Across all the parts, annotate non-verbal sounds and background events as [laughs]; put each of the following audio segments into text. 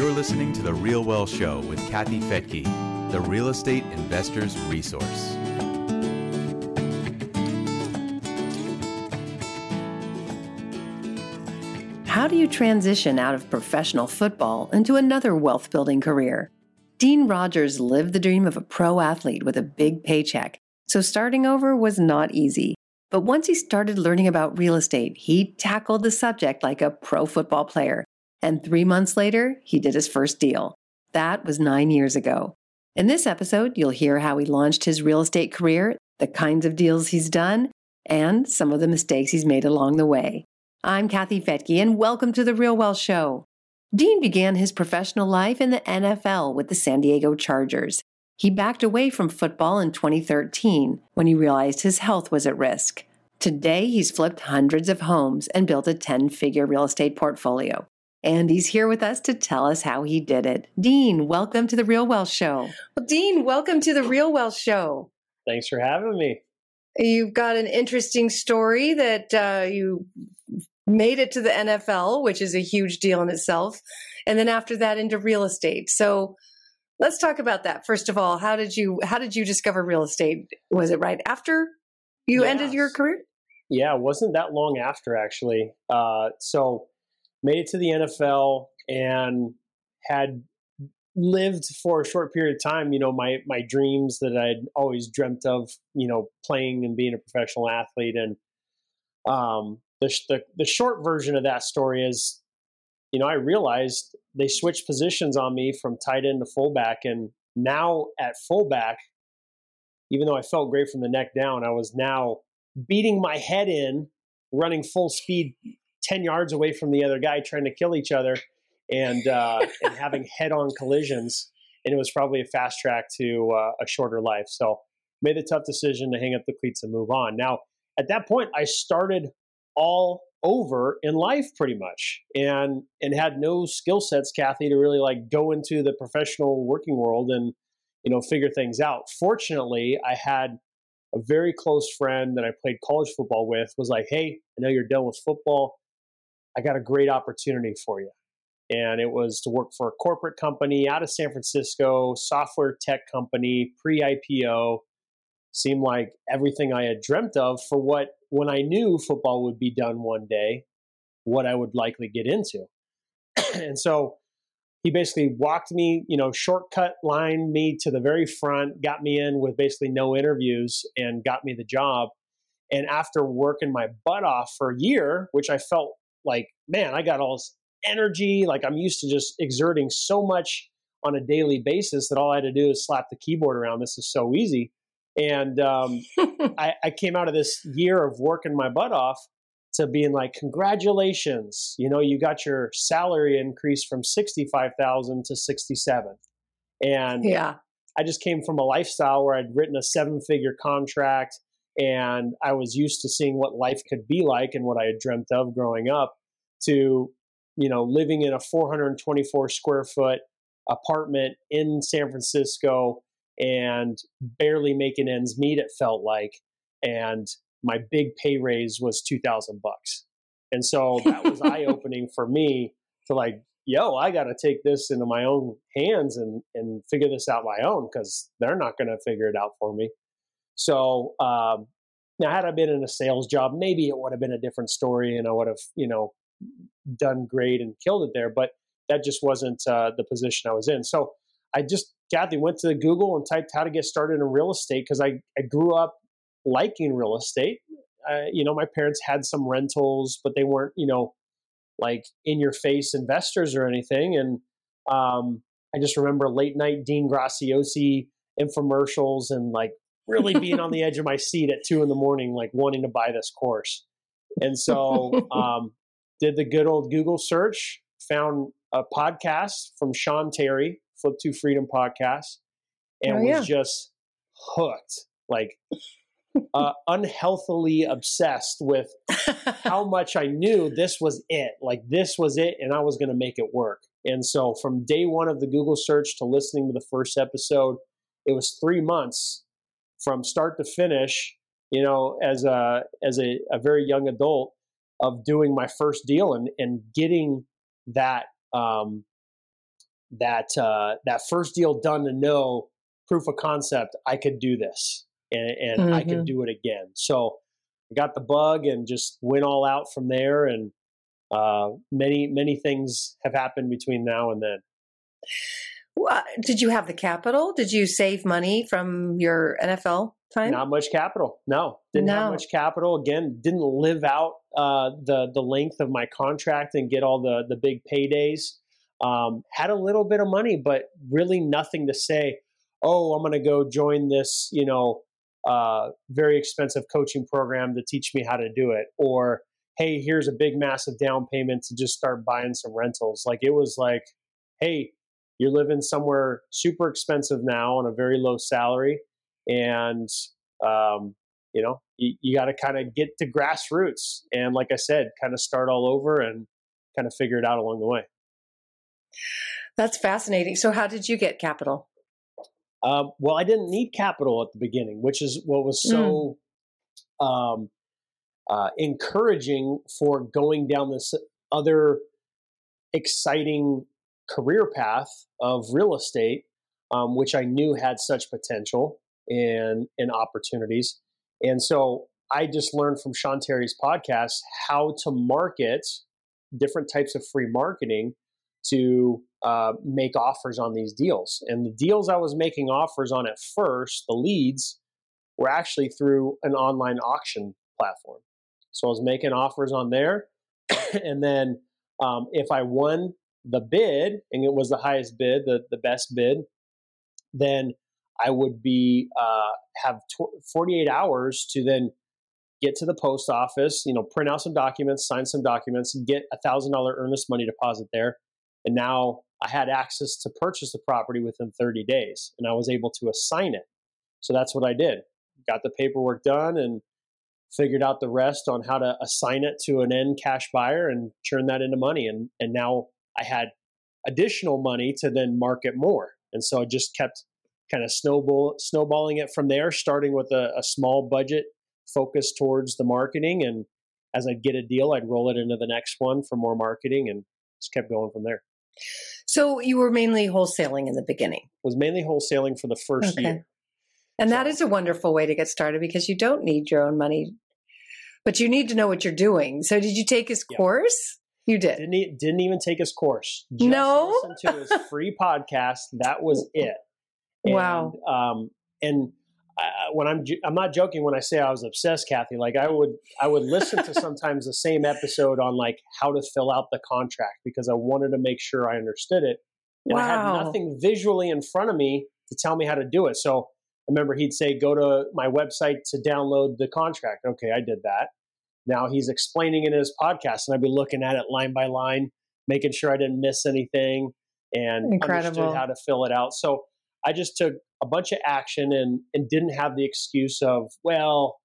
You're listening to The Real Wealth Show with Kathy Fettke, the real estate investor's resource. How do you transition out of professional football into another wealth building career? Dean Rogers lived the dream of a pro athlete with a big paycheck, so starting over was not easy. But once he started learning about real estate, he tackled the subject like a pro football player. And three months later, he did his first deal. That was nine years ago. In this episode, you'll hear how he launched his real estate career, the kinds of deals he's done, and some of the mistakes he's made along the way. I'm Kathy Fettke, and welcome to The Real Wealth Show. Dean began his professional life in the NFL with the San Diego Chargers. He backed away from football in 2013 when he realized his health was at risk. Today, he's flipped hundreds of homes and built a 10 figure real estate portfolio. And he's here with us to tell us how he did it. Dean, welcome to the Real Wealth Show. Well, Dean, welcome to the Real Wealth Show. Thanks for having me. You've got an interesting story that uh, you made it to the NFL, which is a huge deal in itself, and then after that into real estate. So let's talk about that. First of all, how did you how did you discover real estate? Was it right after you yes. ended your career? Yeah, it wasn't that long after actually. Uh, so made it to the NFL and had lived for a short period of time, you know, my my dreams that I'd always dreamt of, you know, playing and being a professional athlete. And um the, the, the short version of that story is, you know, I realized they switched positions on me from tight end to fullback, and now at fullback, even though I felt great from the neck down, I was now beating my head in, running full speed, ten yards away from the other guy, trying to kill each other, and uh, [laughs] and having head-on collisions. And it was probably a fast track to uh, a shorter life. So made the tough decision to hang up the cleats and move on. Now, at that point, I started all over in life pretty much and and had no skill sets kathy to really like go into the professional working world and you know figure things out fortunately i had a very close friend that i played college football with was like hey i know you're done with football i got a great opportunity for you and it was to work for a corporate company out of san francisco software tech company pre-ipo seemed like everything i had dreamt of for what when I knew football would be done one day, what I would likely get into. [clears throat] and so he basically walked me, you know, shortcut lined me to the very front, got me in with basically no interviews and got me the job. And after working my butt off for a year, which I felt like, man, I got all this energy, like I'm used to just exerting so much on a daily basis that all I had to do is slap the keyboard around. This is so easy. And um, [laughs] I, I came out of this year of working my butt off to being like, congratulations, you know, you got your salary increase from 65,000 to 67. And yeah. I just came from a lifestyle where I'd written a seven figure contract and I was used to seeing what life could be like and what I had dreamt of growing up to, you know, living in a 424 square foot apartment in San Francisco and barely making ends meet it felt like and my big pay raise was 2000 bucks. And so that was [laughs] eye opening for me to like yo i got to take this into my own hands and and figure this out my own because they're not going to figure it out for me so um, now had i been in a sales job maybe it would have been a different story and i would have you know done great and killed it there but that just wasn't uh, the position i was in so I just, Kathy, went to Google and typed how to get started in real estate because I, I grew up liking real estate. Uh, you know, my parents had some rentals, but they weren't, you know, like in your face investors or anything. And um, I just remember late night Dean Graziosi infomercials and like really being [laughs] on the edge of my seat at two in the morning, like wanting to buy this course. And so [laughs] um, did the good old Google search, found a podcast from Sean Terry Flip to Freedom podcast and oh, yeah. was just hooked, like uh, unhealthily obsessed with how [laughs] much I knew this was it. Like this was it, and I was going to make it work. And so from day one of the Google search to listening to the first episode, it was three months from start to finish. You know, as a as a, a very young adult of doing my first deal and and getting that um, that uh, that first deal done to know proof of concept I could do this and, and mm-hmm. I could mm-hmm. do it again. So I got the bug and just went all out from there. And uh, many many things have happened between now and then. Did you have the capital? Did you save money from your NFL time? Not much capital. No, didn't no. have much capital. Again, didn't live out uh, the the length of my contract and get all the the big paydays. Um, had a little bit of money, but really nothing to say. Oh, I'm going to go join this, you know, uh, very expensive coaching program to teach me how to do it, or hey, here's a big massive down payment to just start buying some rentals. Like it was like, hey, you're living somewhere super expensive now on a very low salary, and um, you know you, you got to kind of get to grassroots and, like I said, kind of start all over and kind of figure it out along the way. That's fascinating. So, how did you get capital? Um, well, I didn't need capital at the beginning, which is what was so mm. um, uh, encouraging for going down this other exciting career path of real estate, um, which I knew had such potential and and opportunities. And so I just learned from Sean Terry's podcast how to market different types of free marketing to uh, make offers on these deals. And the deals I was making offers on at first, the leads, were actually through an online auction platform. So I was making offers on there. [coughs] and then um, if I won the bid and it was the highest bid, the, the best bid, then I would be uh, have tw- 48 hours to then get to the post office, you know, print out some documents, sign some documents, get a thousand dollar earnest money deposit there, and now I had access to purchase the property within 30 days, and I was able to assign it. So that's what I did. Got the paperwork done and figured out the rest on how to assign it to an end cash buyer and turn that into money. And and now I had additional money to then market more. And so I just kept kind of snowball snowballing it from there, starting with a, a small budget focused towards the marketing. And as I'd get a deal, I'd roll it into the next one for more marketing and just kept going from there. So you were mainly wholesaling in the beginning. Was mainly wholesaling for the first okay. year. And so, that is a wonderful way to get started because you don't need your own money, but you need to know what you're doing. So did you take his yeah. course? You did. Didn't, didn't even take his course. Just no. Listen to his [laughs] free podcast. That was it. And, wow. Um, and I, when I'm I'm not joking when I say I was obsessed, Kathy. Like I would I would listen to [laughs] sometimes the same episode on like how to fill out the contract because I wanted to make sure I understood it. And wow. I had nothing visually in front of me to tell me how to do it. So I remember he'd say, "Go to my website to download the contract." Okay, I did that. Now he's explaining it in his podcast, and I'd be looking at it line by line, making sure I didn't miss anything, and Incredible. understood how to fill it out. So I just took a bunch of action and and didn't have the excuse of well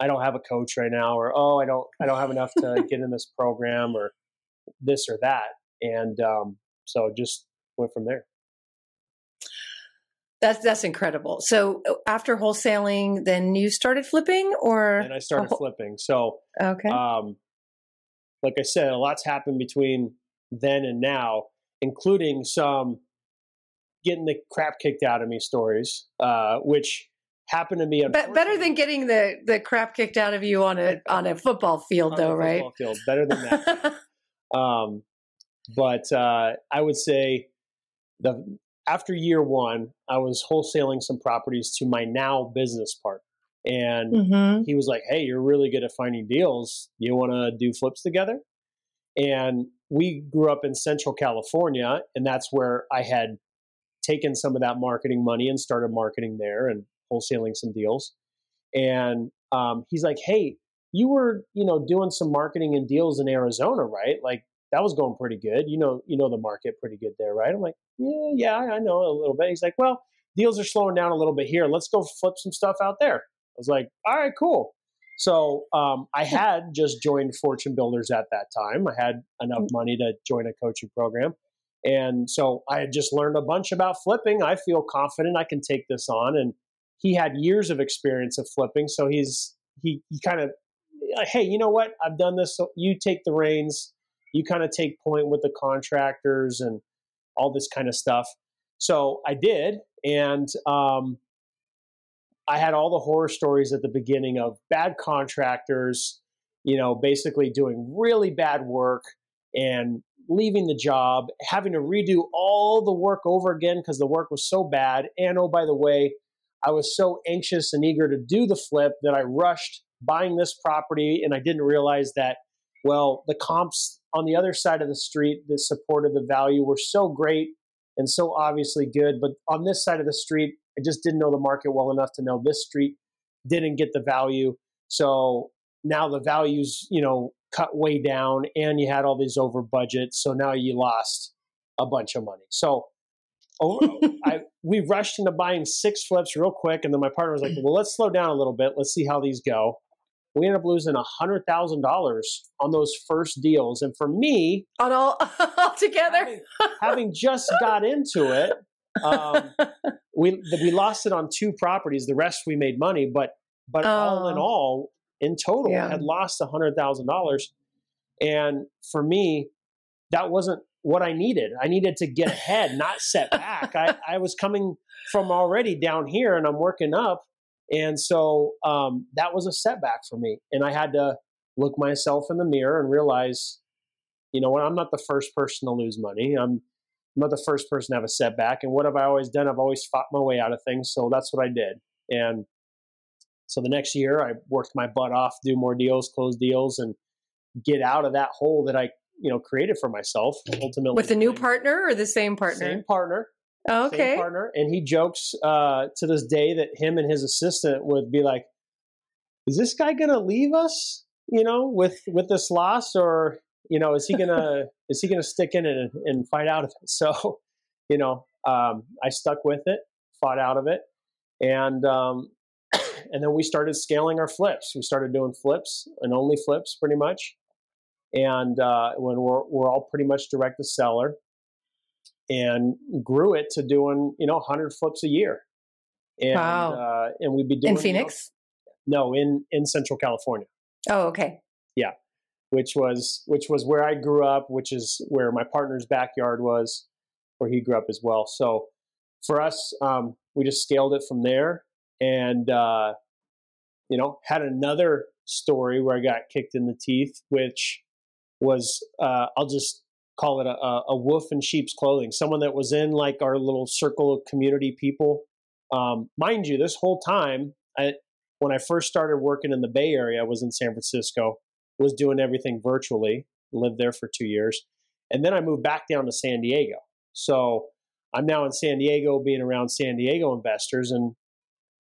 I don't have a coach right now or oh I don't I don't have enough to [laughs] get in this program or this or that and um, so just went from there. That's that's incredible. So uh, after wholesaling, then you started flipping, or and I started whole- flipping. So okay, um, like I said, a lot's happened between then and now, including some getting the crap kicked out of me stories, uh, which happened to me. But better than getting the the crap kicked out of you on a on a football field, though, right? Field, better than that. [laughs] um, but uh, I would say the after year one, I was wholesaling some properties to my now business partner. And mm-hmm. he was like, Hey, you're really good at finding deals. You want to do flips together? And we grew up in Central California, and that's where I had taken some of that marketing money and started marketing there and wholesaling some deals. And um, he's like, "Hey, you were you know doing some marketing and deals in Arizona, right? Like that was going pretty good. You know, you know the market pretty good there, right?" I'm like, "Yeah, yeah, I know a little bit." He's like, "Well, deals are slowing down a little bit here. Let's go flip some stuff out there." I was like, "All right, cool." So um, I had just joined Fortune Builders at that time. I had enough mm. money to join a coaching program. And so I had just learned a bunch about flipping. I feel confident I can take this on. And he had years of experience of flipping. So he's, he, he kind of, hey, you know what? I've done this. So you take the reins. You kind of take point with the contractors and all this kind of stuff. So I did, and um, I had all the horror stories at the beginning of bad contractors, you know, basically doing really bad work and leaving the job, having to redo all the work over again because the work was so bad. And oh, by the way, I was so anxious and eager to do the flip that I rushed buying this property and I didn't realize that, well, the comps on the other side of the street the support of the value were so great and so obviously good. But on this side of the street, I just didn't know the market well enough to know this street didn't get the value. So now the values, you know, cut way down and you had all these over budget. So now you lost a bunch of money. So oh, oh [laughs] I, we rushed into buying six flips real quick. And then my partner was like, [clears throat] well, let's slow down a little bit. Let's see how these go. We ended up losing a hundred thousand dollars on those first deals. And for me, on all, [laughs] all together, having, having just got into it, um, [laughs] we we lost it on two properties. The rest we made money, but but all in oh. all, in total, yeah. had lost a hundred thousand dollars. And for me, that wasn't what I needed. I needed to get ahead, not set back. I, [laughs] I was coming from already down here, and I'm working up, and so um, that was a setback for me. And I had to look myself in the mirror and realize, you know what, I'm not the first person to lose money. I'm I'm not the first person to have a setback. And what have I always done? I've always fought my way out of things. So that's what I did. And so the next year, I worked my butt off, do more deals, close deals, and get out of that hole that I, you know, created for myself. Ultimately, with a new partner or the same partner? Same partner. Okay. Same partner. And he jokes uh, to this day that him and his assistant would be like, "Is this guy going to leave us?" You know, with with this loss, or you know, is he gonna [laughs] is he gonna stick in it and, and fight out of it? [laughs] So, you know, um, I stuck with it, fought out of it, and um, [clears throat] and then we started scaling our flips. We started doing flips and only flips, pretty much. And uh, when we're we're all pretty much direct to seller, and grew it to doing you know 100 flips a year. And, wow! Uh, and we'd be doing in Phoenix. You know, no, in in Central California. Oh, okay. Yeah which was which was where I grew up, which is where my partner's backyard was, where he grew up as well. So for us, um, we just scaled it from there, and uh, you know had another story where I got kicked in the teeth, which was uh, I'll just call it a, a, wolf in sheep's clothing. Someone that was in like our little circle of community people. Um, mind you, this whole time, I, when I first started working in the Bay Area, I was in San Francisco was doing everything virtually, lived there for two years. And then I moved back down to San Diego. So I'm now in San Diego, being around San Diego investors. And,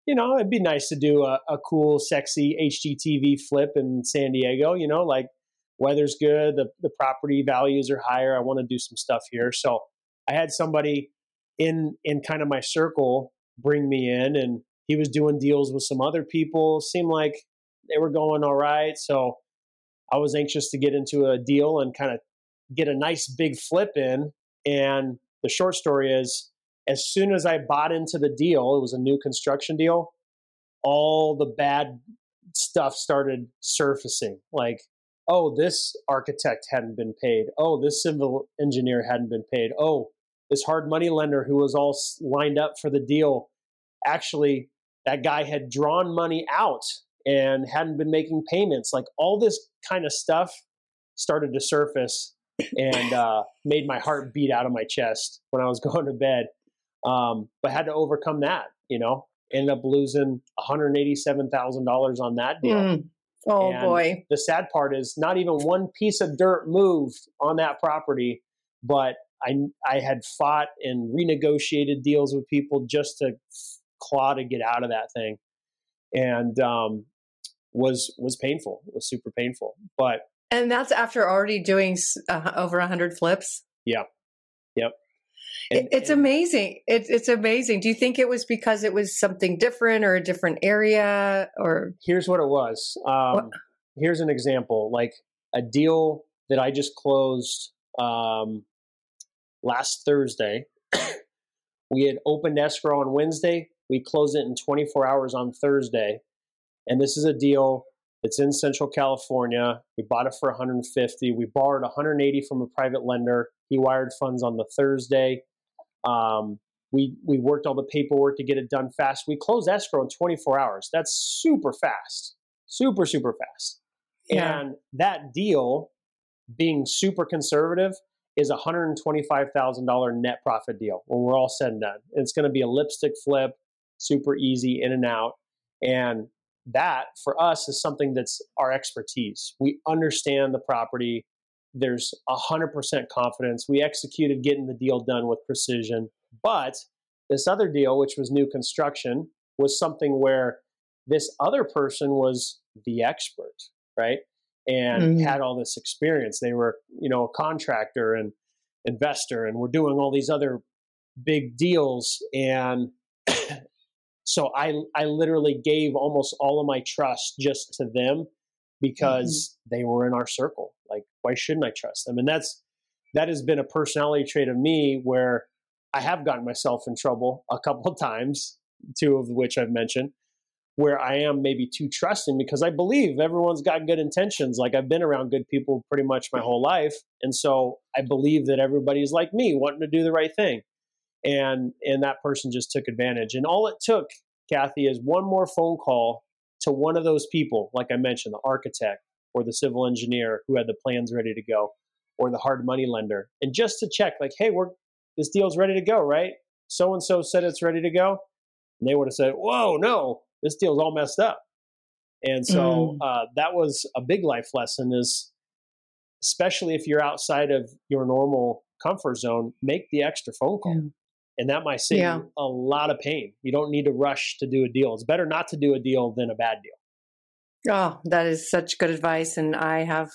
you know, it'd be nice to do a, a cool, sexy HGTV flip in San Diego, you know, like weather's good, the, the property values are higher. I want to do some stuff here. So I had somebody in in kind of my circle bring me in and he was doing deals with some other people. Seemed like they were going all right. So I was anxious to get into a deal and kind of get a nice big flip in. And the short story is, as soon as I bought into the deal, it was a new construction deal, all the bad stuff started surfacing. Like, oh, this architect hadn't been paid. Oh, this civil engineer hadn't been paid. Oh, this hard money lender who was all lined up for the deal actually that guy had drawn money out and hadn't been making payments. Like all this kind of stuff started to surface and uh, made my heart beat out of my chest when I was [laughs] going to bed. Um, but had to overcome that, you know. Ended up losing $187,000 on that deal. Mm. Oh and boy. The sad part is not even one piece of dirt moved on that property, but I I had fought and renegotiated deals with people just to claw to get out of that thing. And um, was was painful. It was super painful. But and that's after already doing uh, over a hundred flips. Yeah. Yep. And, it's and, amazing. It's it's amazing. Do you think it was because it was something different or a different area or? Here's what it was. Um, here's an example. Like a deal that I just closed um, last Thursday. [coughs] we had opened escrow on Wednesday. We closed it in 24 hours on Thursday and this is a deal It's in Central California. We bought it for 150. We borrowed 180 from a private lender. He wired funds on the Thursday. Um, we we worked all the paperwork to get it done fast. We closed escrow in 24 hours. That's super fast, super super fast. Yeah. And that deal, being super conservative, is a $125,000 net profit deal when we're all said and done. It's going to be a lipstick flip, super easy in and out. And that for us is something that's our expertise. We understand the property. There's 100% confidence. We executed getting the deal done with precision. But this other deal, which was new construction, was something where this other person was the expert, right? And mm-hmm. had all this experience. They were, you know, a contractor and investor and we're doing all these other big deals. And so I I literally gave almost all of my trust just to them because mm-hmm. they were in our circle. Like, why shouldn't I trust them? And that's that has been a personality trait of me where I have gotten myself in trouble a couple of times, two of which I've mentioned, where I am maybe too trusting because I believe everyone's got good intentions. Like I've been around good people pretty much my whole life. And so I believe that everybody's like me, wanting to do the right thing. And and that person just took advantage. And all it took, Kathy, is one more phone call to one of those people, like I mentioned, the architect or the civil engineer who had the plans ready to go, or the hard money lender, and just to check, like, hey, we're this deal's ready to go, right? So and so said it's ready to go. And they would have said, whoa, no, this deal's all messed up. And so mm. uh, that was a big life lesson is especially if you're outside of your normal comfort zone, make the extra phone call. Yeah. And that might save yeah. you a lot of pain. You don't need to rush to do a deal. It's better not to do a deal than a bad deal. Oh, that is such good advice. And I have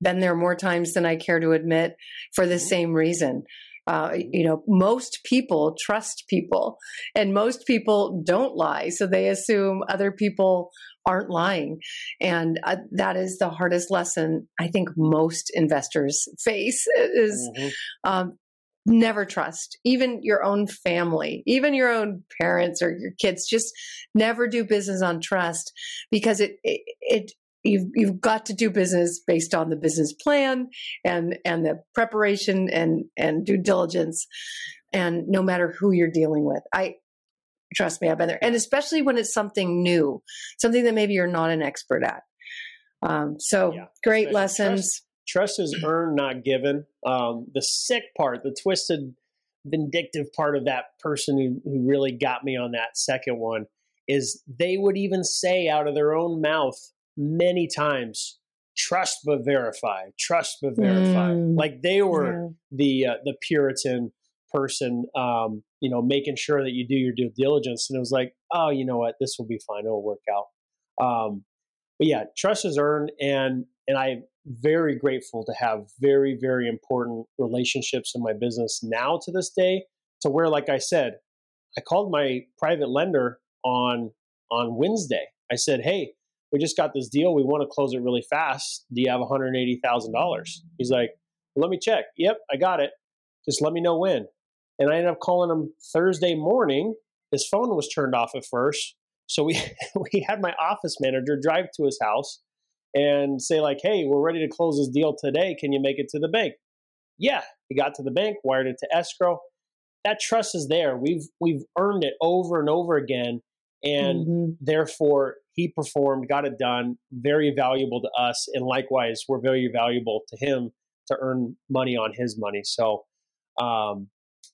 been there more times than I care to admit for the mm-hmm. same reason. Uh, you know, most people trust people and most people don't lie. So they assume other people aren't lying. And uh, that is the hardest lesson I think most investors face is mm-hmm. um, never trust. Even your own family even your own parents or your kids just never do business on trust because it, it, it you've you've got to do business based on the business plan and and the preparation and and due diligence and no matter who you're dealing with. I trust me i've been there. And especially when it's something new something that maybe you're not an expert at. Um, so yeah, great lessons trust, is earned not given. Um, the sick part the twisted vindictive part of that person who, who really got me on that second one is they would even say out of their own mouth many times trust but verify trust but verify. Mm. like they were yeah. the uh, the puritan person um you know making sure that you do your due diligence and it was like oh you know what? This will be fine. It'll work out. Um but yeah trust is earned and and i'm very grateful to have very very important relationships in my business now to this day to where like i said i called my private lender on on wednesday i said hey we just got this deal. We want to close it really fast. Do you have $180,000? He's like, well, let me check. Yep, I got it. Just let me know when. And I ended up calling him Thursday morning. His phone was turned off at first. So we, [laughs] we had my office manager drive to his house and say like, hey, we're ready to close this deal today. Can you make it to the bank? Yeah, he got to the bank, wired it to escrow. That trust is there. We've we've earned it over and over again and mm-hmm. therefore he performed, got it done, very valuable to us, and likewise we're very valuable to him to earn money on his money. So, um,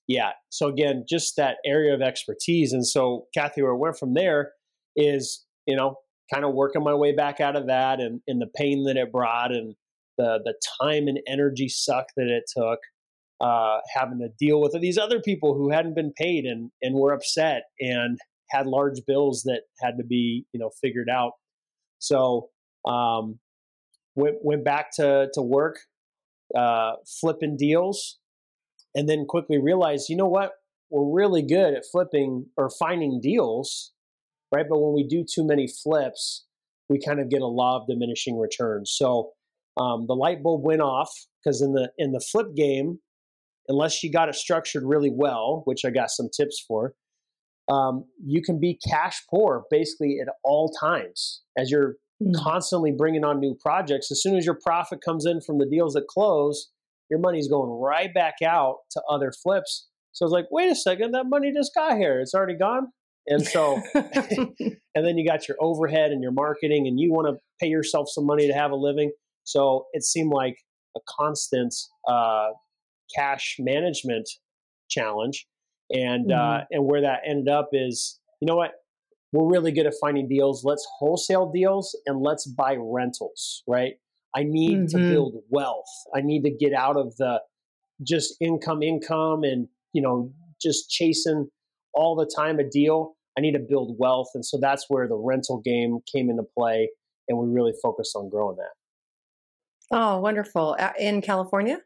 yeah. So again, just that area of expertise, and so Kathy, where I went from there is you know kind of working my way back out of that, and, and the pain that it brought, and the the time and energy suck that it took. Uh, having to deal with these other people who hadn't been paid and and were upset and had large bills that had to be you know figured out. So um, went went back to to work, uh, flipping deals, and then quickly realized you know what we're really good at flipping or finding deals, right? But when we do too many flips, we kind of get a law of diminishing returns. So um, the light bulb went off because in the in the flip game, unless you got it structured really well, which I got some tips for, um, you can be cash poor basically at all times as you're mm. constantly bringing on new projects. As soon as your profit comes in from the deals that close, your money's going right back out to other flips. So it's like, wait a second, that money just got here. It's already gone. And so, [laughs] and then you got your overhead and your marketing, and you want to pay yourself some money to have a living. So it seemed like a constant uh, cash management challenge. And uh, mm-hmm. uh, and where that ended up is, you know what? We're really good at finding deals. Let's wholesale deals and let's buy rentals, right? I need mm-hmm. to build wealth. I need to get out of the just income, income, and you know, just chasing all the time a deal. I need to build wealth, and so that's where the rental game came into play, and we really focused on growing that. Oh, wonderful! In California.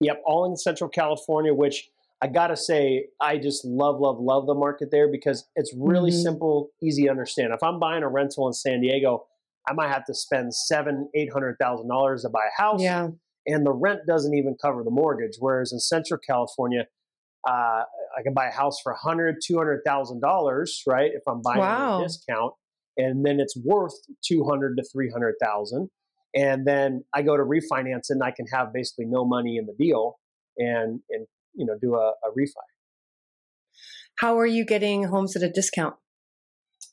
Yep, all in Central California, which I gotta say, I just love, love, love the market there because it's really mm-hmm. simple, easy to understand. If I'm buying a rental in San Diego, I might have to spend seven, eight hundred thousand dollars to buy a house. Yeah. And the rent doesn't even cover the mortgage. Whereas in Central California, uh, I can buy a house for a hundred, two hundred thousand dollars, right? If I'm buying wow. at a discount, and then it's worth two hundred to three hundred thousand. And then I go to refinance and I can have basically no money in the deal and and you know do a, a refi. How are you getting homes at a discount?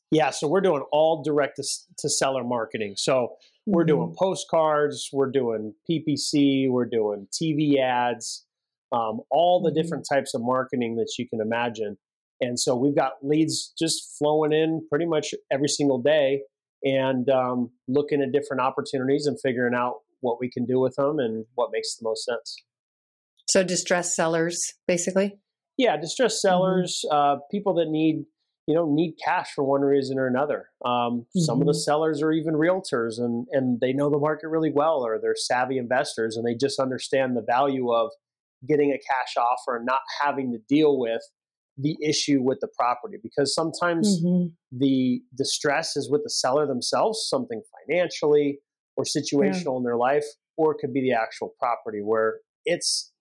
Yeah, so we're doing all direct to, to seller marketing. So we're mm-hmm. doing postcards, we're doing PPC, we're doing TV ads, um, all the mm-hmm. different types of marketing that you can imagine. And so we've got leads just flowing in pretty much every single day and um, looking at different opportunities and figuring out what we can do with them and what makes the most sense. So distressed sellers, basically. Yeah, distressed mm-hmm. sellers, mm-hmm. uh, people that need you know need cash for one reason or another. Um, mm-hmm. Some of the mm-hmm. sellers are even realtors, and and they know the market really well, or they're savvy investors, and they just understand the value of getting a cash offer and not having to deal with the issue with the property because sometimes mm-hmm. the distress is with the seller themselves something financially or situational yeah. in their life or it could be the actual property where it's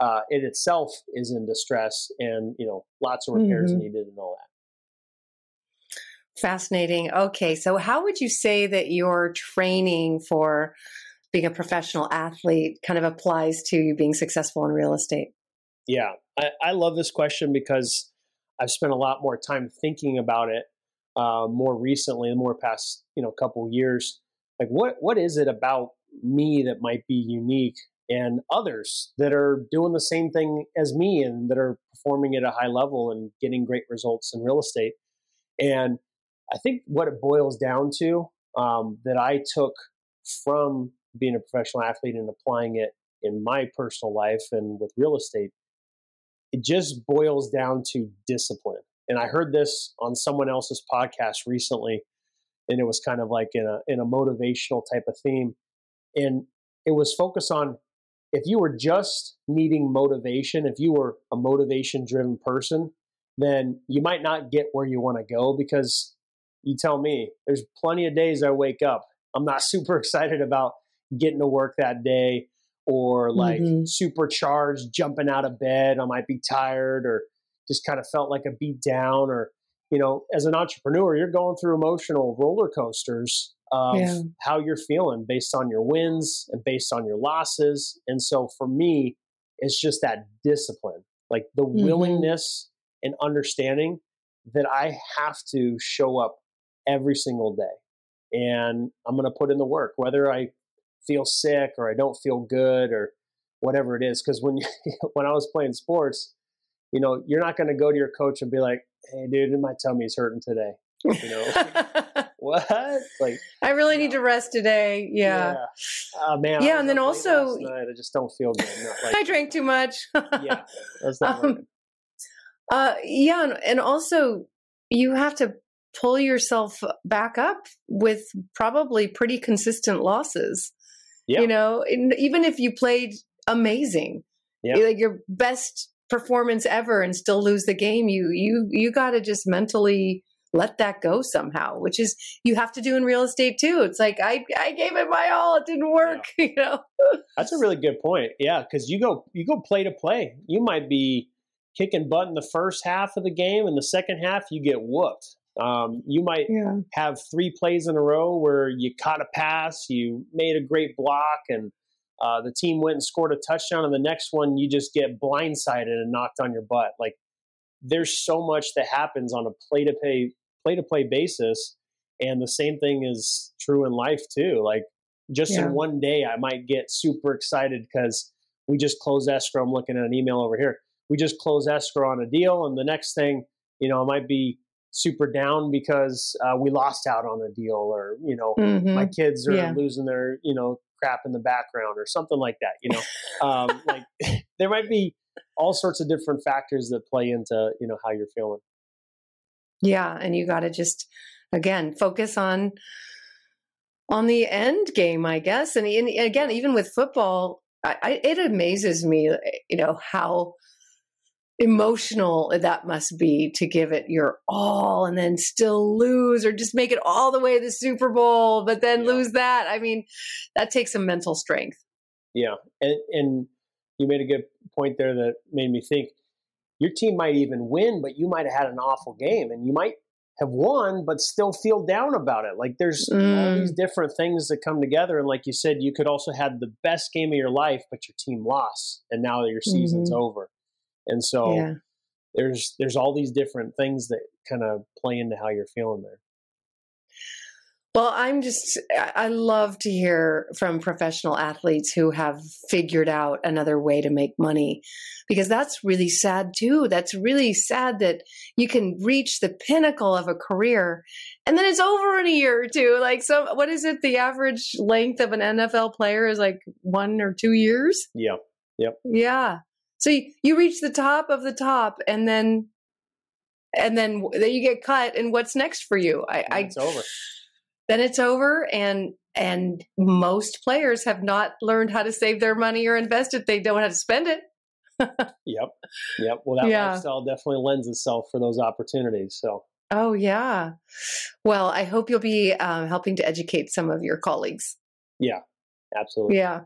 uh, it itself is in distress and you know lots of repairs mm-hmm. needed and all that Fascinating. Okay, so how would you say that your training for being a professional athlete kind of applies to you being successful in real estate? Yeah, I, I love this question because I've spent a lot more time thinking about it uh, more recently, the more past you know couple years. Like, what what is it about me that might be unique and others that are doing the same thing as me and that are performing at a high level and getting great results in real estate? And I think what it boils down to um, that I took from being a professional athlete and applying it in my personal life and with real estate, it just boils down to discipline. And I heard this on someone else's podcast recently, and it was kind of like in a in a motivational type of theme, and it was focused on if you were just needing motivation, if you were a motivation driven person, then you might not get where you want to go because you tell me. There's plenty of days I wake up. I'm not [laughs] super excited about getting to work that day or like mm-hmm. supercharged jumping out of bed. I might be tired or just kind of felt like a beat down or you know, as an entrepreneur, you're going through emotional roller coasters of yeah. how you're feeling based on your wins and based on your losses. And so for me, it's just that discipline, like the mm-hmm. willingness and understanding that I have to show up every single day. And I'm going to put in the work, whether I feel sick or I don't feel good or whatever it is. Because when [laughs] when I was playing sports, you know, you're not going to go to your coach and be like, "Hey, dude, my tummy's hurting today." You know, [laughs] what? Like, I really need to rest today. Yeah. Yeah, uh, man. Yeah, and then also, I just don't feel good. [laughs] Like, I drank too much. yeah, that's not um, uh, yeah, and, and also you have to pull yourself back up with probably pretty consistent losses. Yeah. You know, even if you played amazing, yeah. like your best performance ever and still lose the game, you you you got to just mentally let that go somehow, which is you have to do in real estate too. It's like I I gave it my all, it didn't work, yeah. [laughs] you know. That's a really good point. Yeah, cuz you go you go play to play. You might be kicking butt in the first half of the game and the second half you get whooped Um, you might yeah. have three plays in a row where you caught a pass, you made a great block, and uh, the team went and scored a touchdown. And the next one, you just get blindsided and knocked on your butt. Like there's so much that happens on a play to play play to play basis, and the same thing is true in life too. Like just yeah. in one day, I might get super excited because we just closed escrow. I'm looking at an email over here. We just closed escrow on a deal, and the next thing, you know, it might be super down because uh, we lost out on a deal, or you know, mm-hmm. my kids are yeah. losing their, you know, crap in the background, or something like that. You know, um, [laughs] like [laughs] there might be all sorts of different factors that play into you know how you're feeling. Yeah, and you got to just again focus on on the end game, I guess. And, and again, even with football, I, I, it amazes me, you know, how emotional that must be to give it your all and then still lose or just make it all the way to the Super Bowl, but then yeah. lose that. I mean, that takes some mental strength. Yeah. And, and you made a good point there that made me think your team might even win, but you might have had an awful game and you might have won but still feel down about it like there's mm. all these different things that come together and like you said you could also have the best game of your life but your team lost and now your season's mm-hmm. over and so yeah. there's there's all these different things that kind of play into how you're feeling there well, I'm just, I love to hear from professional athletes who have figured out another way to make money because that's really sad too. That's really sad that you can reach the pinnacle of a career and then it's over in a year or two. Like, so what is it? The average length of an NFL player is like one or two years? Yeah. Yep. Yeah. So you, you reach the top of the top and then, and then, then you get cut. And what's next for you? I, I, it's over. [sighs] then it's over and and most players have not learned how to save their money or invest it. They don't know how to spend it. [laughs] Yep. Yep. Well that yeah. lifestyle definitely lends itself for those opportunities so. Oh yeah. Well i hope you'll be um, helping to educate some of your colleagues. Yeah. Absolutely. Yeah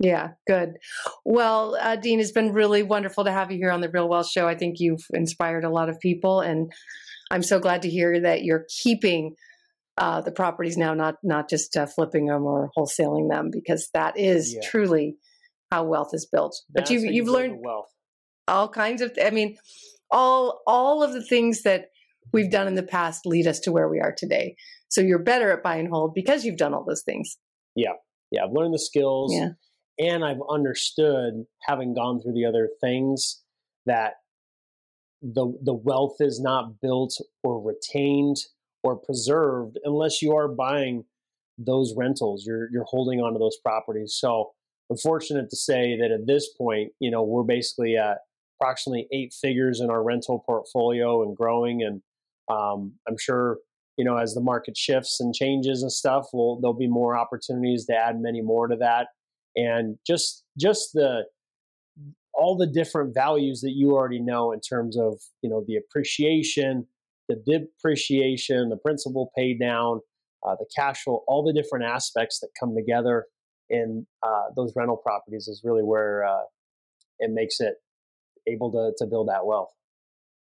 yeah, good. Well, uh, Dean, it's been really wonderful to have you here on the Real Wealth Show. I think you've inspired a lot of people, and I'm so glad to hear that you're keeping uh, the properties now, not not just uh, flipping them or wholesaling them, because that is yeah. truly how wealth is built. That's but you've you've learned wealth. all kinds of. I mean, all all of the things that we've done in the past lead us to where we are today. So you're better at buy and hold because you've done all those things. Yeah, yeah. I've learned the skills, yeah. And I've understood, having gone through the other things, that the the wealth is not built or retained or preserved unless you are buying those rentals. You're you're holding onto those properties. So I'm fortunate to say that at this point, you know, we're basically at approximately eight figures in our rental portfolio and growing. And um, I'm sure, you know, as the market shifts and changes and stuff, there'll be more opportunities to add many more to that. And just just the all the different values that you already know in terms of you know the appreciation the depreciation, the principal pay down, uh, the cash flow, all the different aspects that come together in uh, those rental properties is really where uh, it makes it able to, to build that wealth.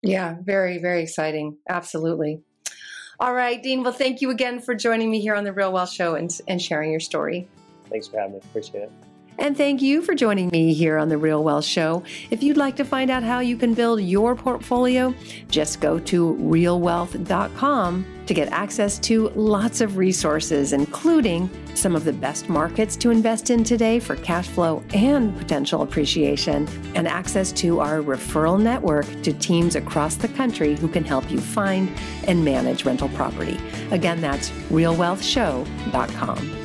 Yeah, very, very exciting. Absolutely. All right, Dean. Well, thank you again for joining me here on the Real Wealth Show and, and sharing your story. Thanks for having me. Appreciate it. And thank you for joining me here on The Real Wealth Show. If you'd like to find out how you can build your portfolio, just go to realwealth.com to get access to lots of resources, including some of the best markets to invest in today for cash flow and potential appreciation, and access to our referral network to teams across the country who can help you find and manage rental property. Again, that's realwealthshow.com.